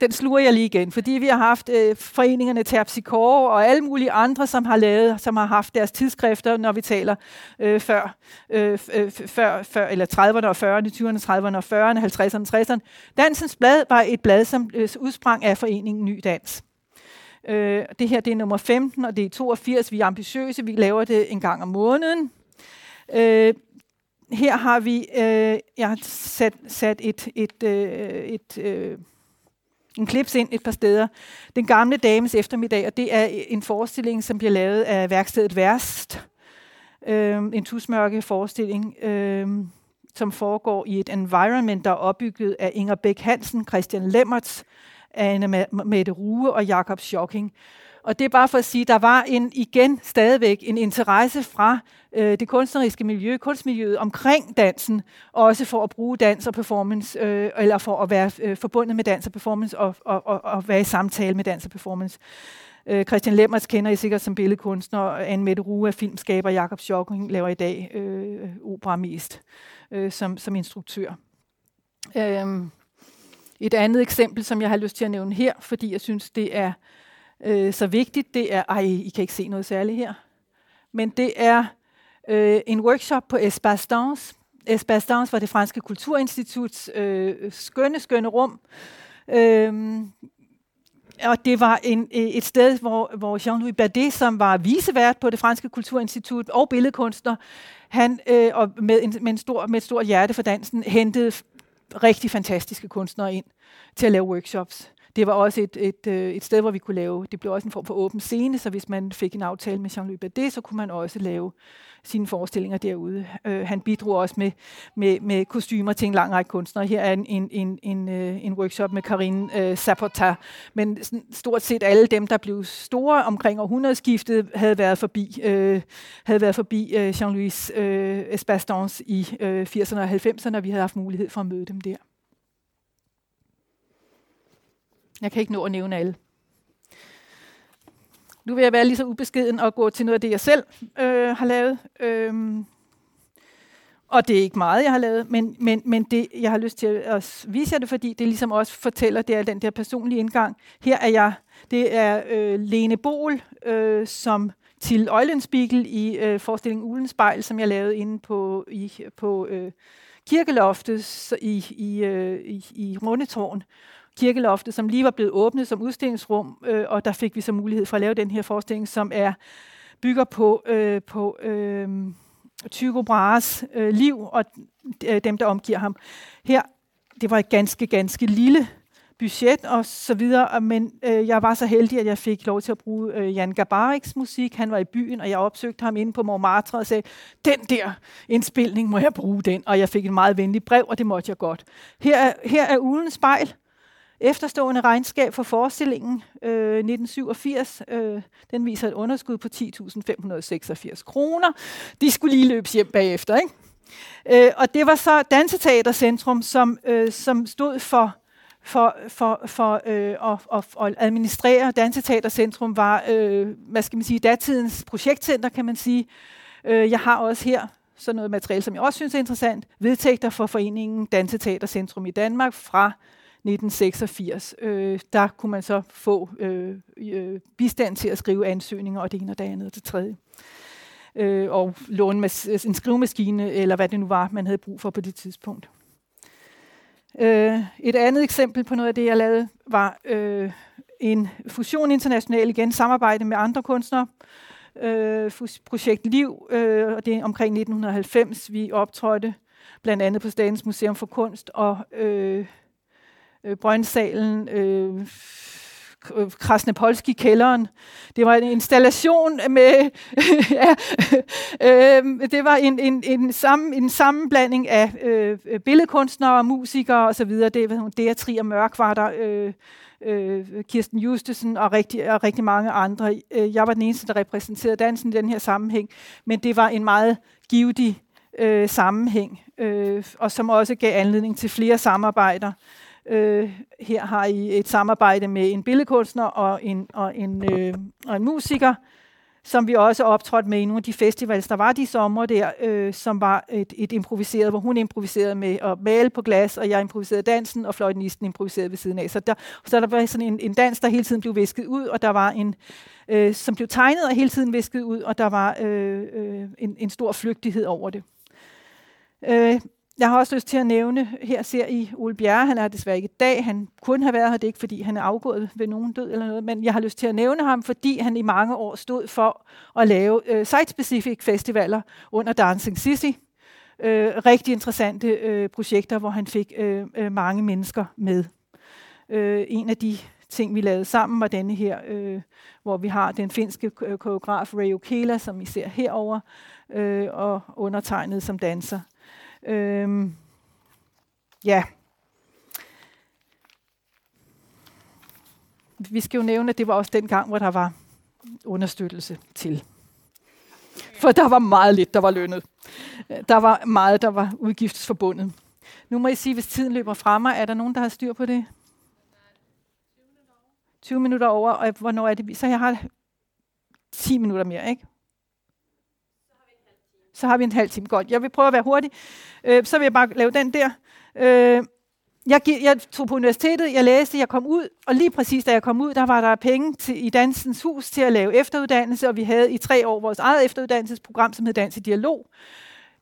den sluger jeg lige igen, fordi vi har haft øh, foreningerne Terpsichore og alle mulige andre, som har lavet, som har haft deres tidsskrifter, når vi taler øh, før, øh, øh før, før, eller 30'erne og 40'erne, 20'erne, 30'erne og 40'erne, 50'erne, 60'erne. Dansens Blad var et blad, som øh, udsprang af foreningen Ny Dans. Øh, det her det er nummer 15, og det er 82. Vi er ambitiøse, vi laver det en gang om måneden. Øh, her har vi, øh, jeg har sat, sat et, et, øh, et øh, en klips ind et par steder. Den gamle dames eftermiddag, og det er en forestilling, som bliver lavet af værkstedet Værst. Øh, en tusmørke forestilling, øh, som foregår i et environment, der er opbygget af Inger Bæk Hansen, Christian Lemmerts, Anne Mette Rue og Jakob Schocking. Og det er bare for at sige, at der var en, igen stadigvæk en interesse fra øh, det kunstneriske miljø, kunstmiljøet omkring dansen, også for at bruge dans og performance, øh, eller for at være øh, forbundet med dans og performance, og, og, og, og være i samtale med dans og performance. Øh, Christian Lemmers kender I sikkert som billedkunstner, og Anne Mette Rue er filmskaber, Jakob Schocking laver i dag øh, opera mest øh, som, som instruktør. Øh, et andet eksempel, som jeg har lyst til at nævne her, fordi jeg synes, det er øh, så vigtigt, det er, ej, I kan ikke se noget særligt her, men det er øh, en workshop på Espace Danse. Espace Danse var det franske kulturinstituts øh, skønne, skønne rum. Øh, og det var en, et sted, hvor, hvor Jean-Louis Bardet, som var visevært på det franske kulturinstitut og billedkunstner, han øh, og med, en, med, en stor, med et stort hjerte for dansen, hentede rigtig fantastiske kunstnere ind til at lave workshops det var også et, et, øh, et sted, hvor vi kunne lave, det blev også en form for åben scene, så hvis man fik en aftale med Jean-Louis Badet, så kunne man også lave sine forestillinger derude. Øh, han bidrog også med, med, med kostymer til en lang række kunstnere. Her er en, en, en, en, øh, en workshop med Karine øh, Sapota, men stort set alle dem, der blev store omkring århundredeskiftet, havde været forbi, øh, havde været forbi øh, Jean-Louis øh, Espastons i øh, 80'erne og 90'erne, og vi havde haft mulighed for at møde dem der. Jeg kan ikke nå at nævne alle. Nu vil jeg være lige så ubeskeden og gå til noget af det, jeg selv øh, har lavet. Øhm, og det er ikke meget, jeg har lavet, men, men, men det, jeg har lyst til at vise jer det, fordi det ligesom også fortæller, det er den der personlige indgang. Her er jeg, det er øh, Lene Bol, øh, som til Øjlenspiegel i øh, forestillingen Ulens Spejl, som jeg lavede inde på, i, på øh, kirkeloftet i, i, øh, i, i Rundetårn kirkeloftet, som lige var blevet åbnet som udstillingsrum, øh, og der fik vi så mulighed for at lave den her forestilling, som er bygger på, øh, på øh, Tycho Brahes øh, liv og øh, dem, der omgiver ham. Her, det var et ganske, ganske lille budget og så videre, men øh, jeg var så heldig, at jeg fik lov til at bruge øh, Jan Gabariks musik. Han var i byen, og jeg opsøgte ham inde på Montmartre og sagde, den der indspilning må jeg bruge den, og jeg fik et meget venligt brev, og det måtte jeg godt. Her er, her er ugens spejl, efterstående regnskab for forestillingen øh, 1987. Øh, den viser et underskud på 10.586 kroner. De skulle lige løbes hjem bagefter, ikke? Øh, og det var så Danseteatercentrum, som, øh, som stod for for, for, for øh, at, at, at administrere Danseteatercentrum var, øh, hvad skal man sige, datidens projektcenter, kan man sige. Øh, jeg har også her sådan noget materiale, som jeg også synes er interessant, vedtægter for foreningen Danseteatercentrum i Danmark fra 1986. Øh, der kunne man så få øh, øh, bistand til at skrive ansøgninger, og det ene og det andet og det tredje. Øh, og låne en skrivemaskine, eller hvad det nu var, man havde brug for på det tidspunkt. Øh, et andet eksempel på noget af det, jeg lavede, var øh, en Fusion International igen, samarbejde med andre kunstnere. Øh, projekt Liv, øh, og det er omkring 1990, vi optrådte blandt andet på Statens Museum for Kunst og øh, øh, Brøndsalen, øh, øh Krasnepolski kælderen. Det var en installation med, ja, øh, det var en, en, en, sammen, en sammenblanding af øh, billedkunstnere, musikere osv. Det var Dea og Mørk var der, øh, øh, Kirsten Justesen og rigtig, og rigtig mange andre. Øh, jeg var den eneste, der repræsenterede dansen i den her sammenhæng, men det var en meget givetig øh, sammenhæng, øh, og som også gav anledning til flere samarbejder. Øh, her har I et samarbejde med en billedkunstner og en, og en, øh, og en musiker, som vi også optrådte med i nogle af de festivals, der var de sommer der, øh, som var et, et improviseret, hvor hun improviserede med at male på glas, og jeg improviserede dansen, og fløjtenisten improviserede ved siden af. Så der, så der var sådan en, en dans, der hele tiden blev visket ud, og der var en, øh, som blev tegnet og hele tiden visket ud, og der var øh, øh, en, en stor flygtighed over det. Øh, jeg har også lyst til at nævne, her ser I Ole Bjerre, han er desværre ikke i dag, han kunne have været her, det er ikke fordi han er afgået ved nogen død eller noget, men jeg har lyst til at nævne ham, fordi han i mange år stod for at lave øh, site-specific festivaler under Dancing Sissy. Øh, rigtig interessante øh, projekter, hvor han fik øh, øh, mange mennesker med. Øh, en af de ting, vi lavede sammen, var denne her, øh, hvor vi har den finske koreograf Ray Kela, som I ser herover, øh, og undertegnet som danser. Øhm, ja. Vi skal jo nævne, at det var også den gang, hvor der var understøttelse til. For der var meget lidt, der var lønnet. Der var meget, der var udgiftsforbundet. Nu må I sige, hvis tiden løber fra mig, er der nogen, der har styr på det? 20 minutter over, og hvornår er det? Så jeg har 10 minutter mere, ikke? Så har vi en halv time. Godt, jeg vil prøve at være hurtig. Øh, så vil jeg bare lave den der. Øh, jeg, jeg tog på universitetet, jeg læste, jeg kom ud, og lige præcis da jeg kom ud, der var der penge til, i Dansens Hus til at lave efteruddannelse, og vi havde i tre år vores eget efteruddannelsesprogram, som hed Dans i Dialog.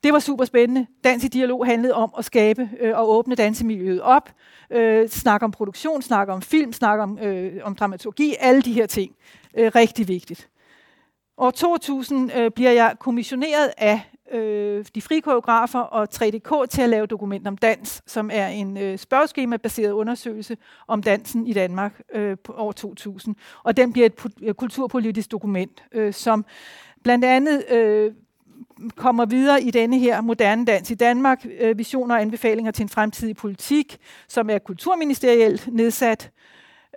Det var super spændende. Dans i Dialog handlede om at skabe øh, og åbne dansemiljøet op, øh, snakke om produktion, snakke om film, snakke om, øh, om dramaturgi, alle de her ting. Øh, rigtig vigtigt. År 2000 øh, bliver jeg kommissioneret af øh, de frie koreografer og 3DK til at lave dokument om dans, som er en øh, spørgeskema-baseret undersøgelse om dansen i Danmark øh, på år 2000. Og den bliver et øh, kulturpolitisk dokument, øh, som blandt andet øh, kommer videre i denne her moderne dans i Danmark, øh, visioner og anbefalinger til en fremtidig politik, som er kulturministerielt nedsat.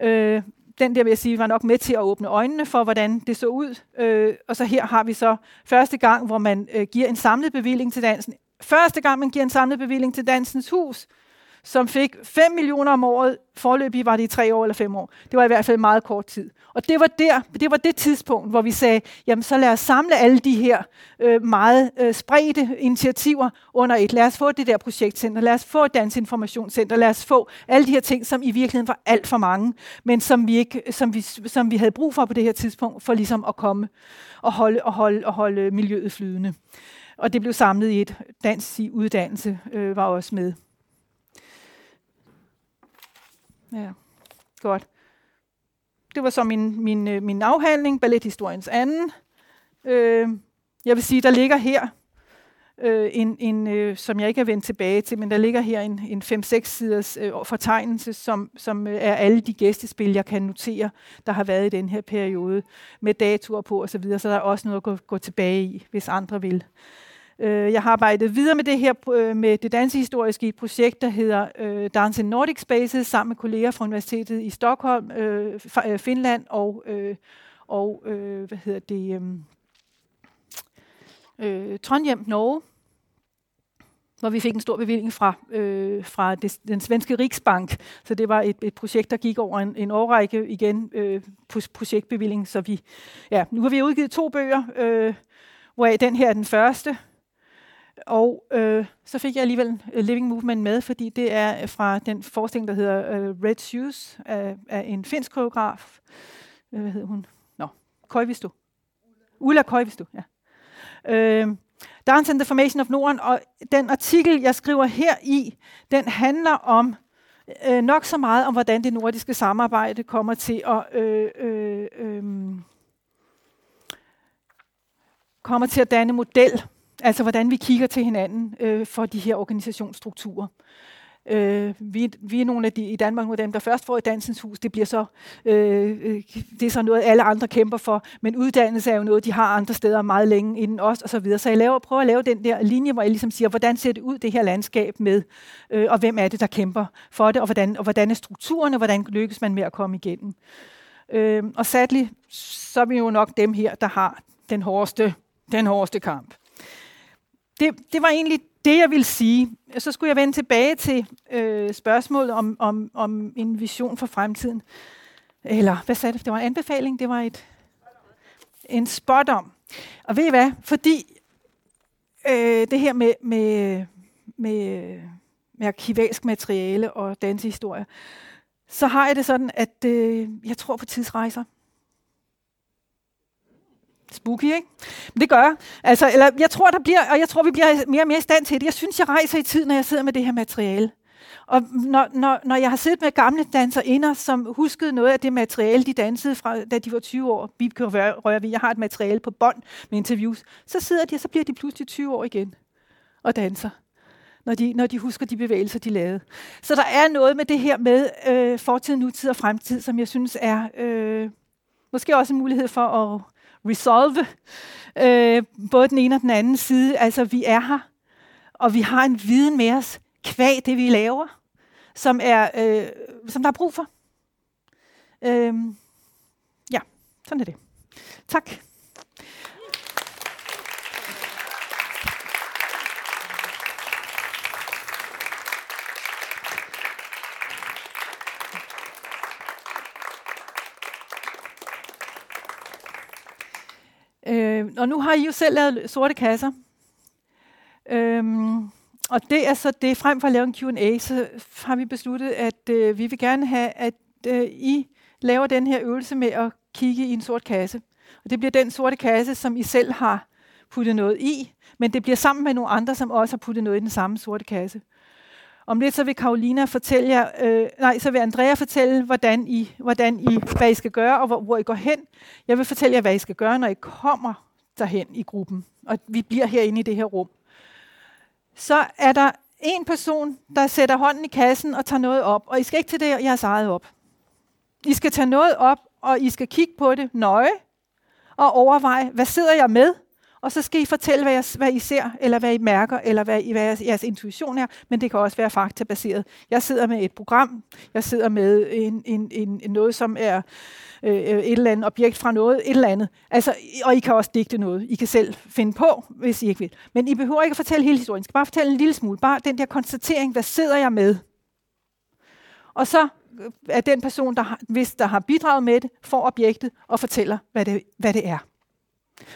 Øh, den der vil jeg sige, var nok med til at åbne øjnene for, hvordan det så ud. Øh, og så her har vi så første gang, hvor man øh, giver en samlet bevilling til dansen. Første gang, man giver en samlet bevilling til Dansens Hus, som fik 5 millioner om året. Forløbig var det i tre år eller fem år. Det var i hvert fald meget kort tid. Og det var, der, det var det tidspunkt, hvor vi sagde, jamen så lad os samle alle de her øh, meget øh, spredte initiativer under et. Lad os få det der projektcenter, lad os få et dansinformationscenter, lad os få alle de her ting, som i virkeligheden var alt for mange, men som vi, ikke, som vi, som vi havde brug for på det her tidspunkt, for ligesom at komme og holde, og holde, og holde miljøet flydende. Og det blev samlet i et dans uddannelse, øh, var også med. Ja, godt. Det var så min, min, øh, min afhandling, ballethistoriens anden. Øh, jeg vil sige, der ligger her øh, en, en øh, som jeg ikke er vendt tilbage til, men der ligger her en, en 5-6 siders øh, fortegnelse, som, som øh, er alle de gæstespil, jeg kan notere, der har været i den her periode, med datoer på osv., så, videre, så der er også noget at gå, gå tilbage i, hvis andre vil. Øh, jeg har arbejdet videre med det her øh, med det dansehistoriske projekt, der hedder øh, Dance in Nordic Spaces, sammen med kolleger fra Universitetet i Stockholm, øh, øh Finland og, øh, og øh, hvad hedder det, øh, øh, Trondheim, Norge, hvor vi fik en stor bevilling fra, øh, fra det, den svenske Riksbank. Så det var et, et projekt, der gik over en, en årrække igen, øh, projektbevilling. Så vi, ja, nu har vi udgivet to bøger, øh, hvoraf den her er den første. Og øh, så fik jeg alligevel øh, Living Movement med, fordi det er fra den forestilling, der hedder øh, Red Shoes af, af en finsk koreograf. Øh, hvad hedder hun? Nå, Koivisto. Ulla Koivisto, ja. Øh, Dance and the Formation of Norden, og den artikel, jeg skriver her i, den handler om øh, nok så meget om, hvordan det nordiske samarbejde kommer til at øh, øh, øh, kommer til at danne model, altså hvordan vi kigger til hinanden øh, for de her organisationsstrukturer. Øh, vi, vi er nogle af de i Danmark, nogle af dem, der først får et dansens hus. Det bliver så, øh, øh, det er så noget, alle andre kæmper for. Men uddannelse er jo noget, de har andre steder meget længe inden os og så videre. Så jeg laver, prøver at lave den der linje, hvor jeg ligesom siger, hvordan ser det ud, det her landskab med, øh, og hvem er det, der kæmper for det, og hvordan, og hvordan er strukturerne, og hvordan lykkes man med at komme igennem. Øh, og sadly, så er vi jo nok dem her, der har den hårdeste, den hårdeste kamp. Det, det var egentlig det, jeg vil sige, så skulle jeg vende tilbage til øh, spørgsmålet om, om, om en vision for fremtiden. Eller, hvad sagde det? Det var en anbefaling, det var et, en spot om. Og ved I hvad? Fordi øh, det her med, med, med, med arkivalsk materiale og dansehistorie, så har jeg det sådan, at øh, jeg tror på tidsrejser. Spooky, ikke? Men det gør jeg. Altså, eller jeg tror, der bliver, og jeg tror, vi bliver mere og mere i stand til det. Jeg synes, jeg rejser i tid, når jeg sidder med det her materiale. Og når, når, når jeg har siddet med gamle danserinder, som huskede noget af det materiale, de dansede fra, da de var 20 år, Bibke Rørvig, jeg har et materiale på bånd med interviews, så sidder de, og så bliver de pludselig 20 år igen og danser når de, når de husker de bevægelser, de lavede. Så der er noget med det her med øh, fortid, nutid og fremtid, som jeg synes er øh, måske også en mulighed for at resolve øh, både den ene og den anden side. Altså, vi er her, og vi har en viden med os, kvæg det, vi laver, som, er, øh, som der er brug for. Øh, ja, sådan er det. Tak. Øh, og nu har I jo selv lavet sorte kasser. Øhm, og det er så det, frem for at lave en Q&A, så har vi besluttet, at øh, vi vil gerne have, at øh, I laver den her øvelse med at kigge i en sort kasse. Og det bliver den sorte kasse, som I selv har puttet noget i, men det bliver sammen med nogle andre, som også har puttet noget i den samme sorte kasse. Om lidt så vil Karolina fortælle jer, øh, nej, så vil Andrea fortælle, hvordan I, hvordan I, hvad I skal gøre, og hvor, hvor I går hen. Jeg vil fortælle jer, hvad I skal gøre, når I kommer derhen i gruppen, og vi bliver herinde i det her rum. Så er der en person, der sætter hånden i kassen og tager noget op, og I skal ikke til det jeres eget op. I skal tage noget op, og I skal kigge på det nøje, og overveje, hvad sidder jeg med, og så skal I fortælle, hvad, jeg, hvad I ser, eller hvad I mærker, eller hvad, I, hvad jeres, jeres intuition er, men det kan også være faktabaseret. Jeg sidder med et program, jeg sidder med en, en, en, en noget, som er øh, et eller andet objekt fra noget, et eller andet. Altså, og I kan også digte noget. I kan selv finde på, hvis I ikke vil. Men I behøver ikke at fortælle hele historien. I skal bare fortælle en lille smule. Bare den der konstatering, hvad sidder jeg med? Og så øh, er den person, der har, hvis der har bidraget med det, får objektet og fortæller, hvad det, hvad det er.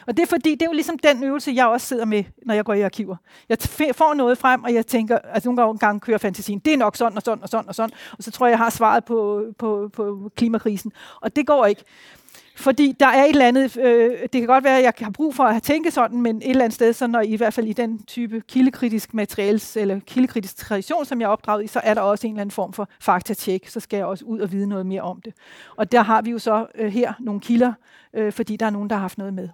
Og det er fordi, det er jo ligesom den øvelse, jeg også sidder med, når jeg går i arkiver. Jeg får noget frem, og jeg tænker, altså nogle gange kører fantasien, det er nok sådan og sådan og sådan og sådan, og så tror jeg, jeg har svaret på, på, på klimakrisen. Og det går ikke. Fordi der er et eller andet, øh, det kan godt være, at jeg har brug for at tænke sådan, men et eller andet sted, så når I, hvert fald i den type kildekritisk materiale eller kildekritisk tradition, som jeg er opdraget i, så er der også en eller anden form for faktatjek, så skal jeg også ud og vide noget mere om det. Og der har vi jo så øh, her nogle kilder, øh, fordi der er nogen, der har haft noget med.